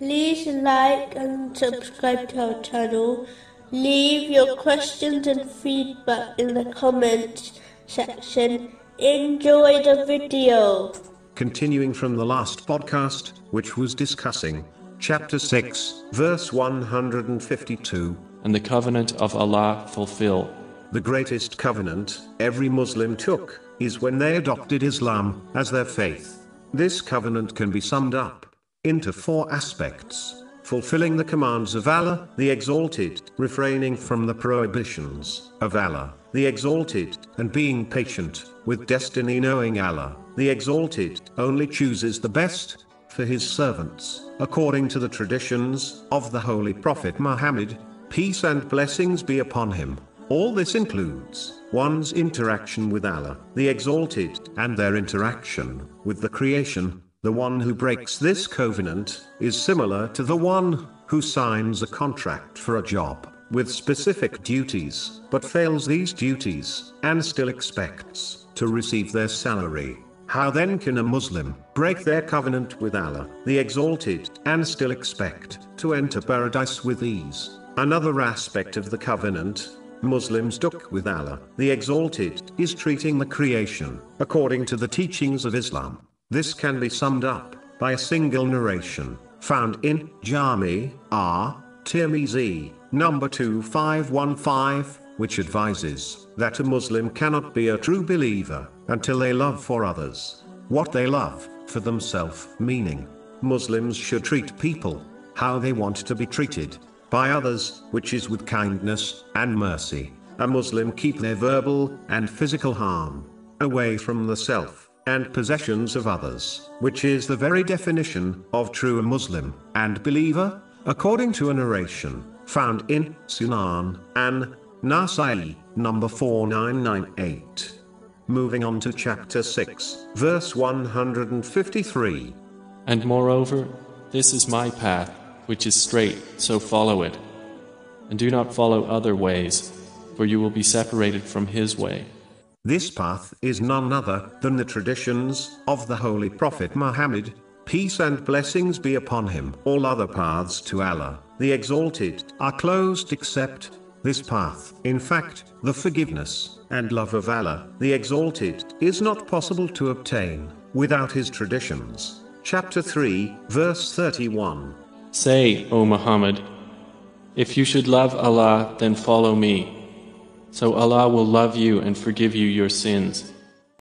like and subscribe to our channel. Leave your questions and feedback in the comments section. Enjoy the video. Continuing from the last podcast, which was discussing chapter 6, verse 152. And the covenant of Allah fulfill. The greatest covenant every Muslim took is when they adopted Islam as their faith. This covenant can be summed up into four aspects fulfilling the commands of Allah, the Exalted, refraining from the prohibitions of Allah, the Exalted, and being patient with destiny, knowing Allah, the Exalted, only chooses the best for His servants, according to the traditions of the Holy Prophet Muhammad, peace and blessings be upon him. All this includes one's interaction with Allah, the Exalted, and their interaction with the creation, the one who breaks this covenant is similar to the one who signs a contract for a job with specific duties, but fails these duties and still expects to receive their salary. How then can a Muslim break their covenant with Allah, the Exalted, and still expect to enter paradise with ease? Another aspect of the covenant Muslims took with Allah, the Exalted, is treating the creation according to the teachings of Islam. This can be summed up by a single narration found in Jami R. Tirmizi, number 2515, which advises that a Muslim cannot be a true believer until they love for others what they love for themselves, meaning Muslims should treat people how they want to be treated by others, which is with kindness and mercy. A Muslim keep their verbal and physical harm away from the self and possessions of others, which is the very definition of true Muslim and believer, according to a narration found in Sunan an Nasai, number 4998. Moving on to chapter 6, verse 153. And moreover, this is my path, which is straight, so follow it. And do not follow other ways, for you will be separated from his way. This path is none other than the traditions of the Holy Prophet Muhammad, peace and blessings be upon him. All other paths to Allah, the Exalted, are closed except this path. In fact, the forgiveness and love of Allah, the Exalted, is not possible to obtain without his traditions. Chapter 3, verse 31. Say, O Muhammad, if you should love Allah, then follow me. So Allah will love you and forgive you your sins.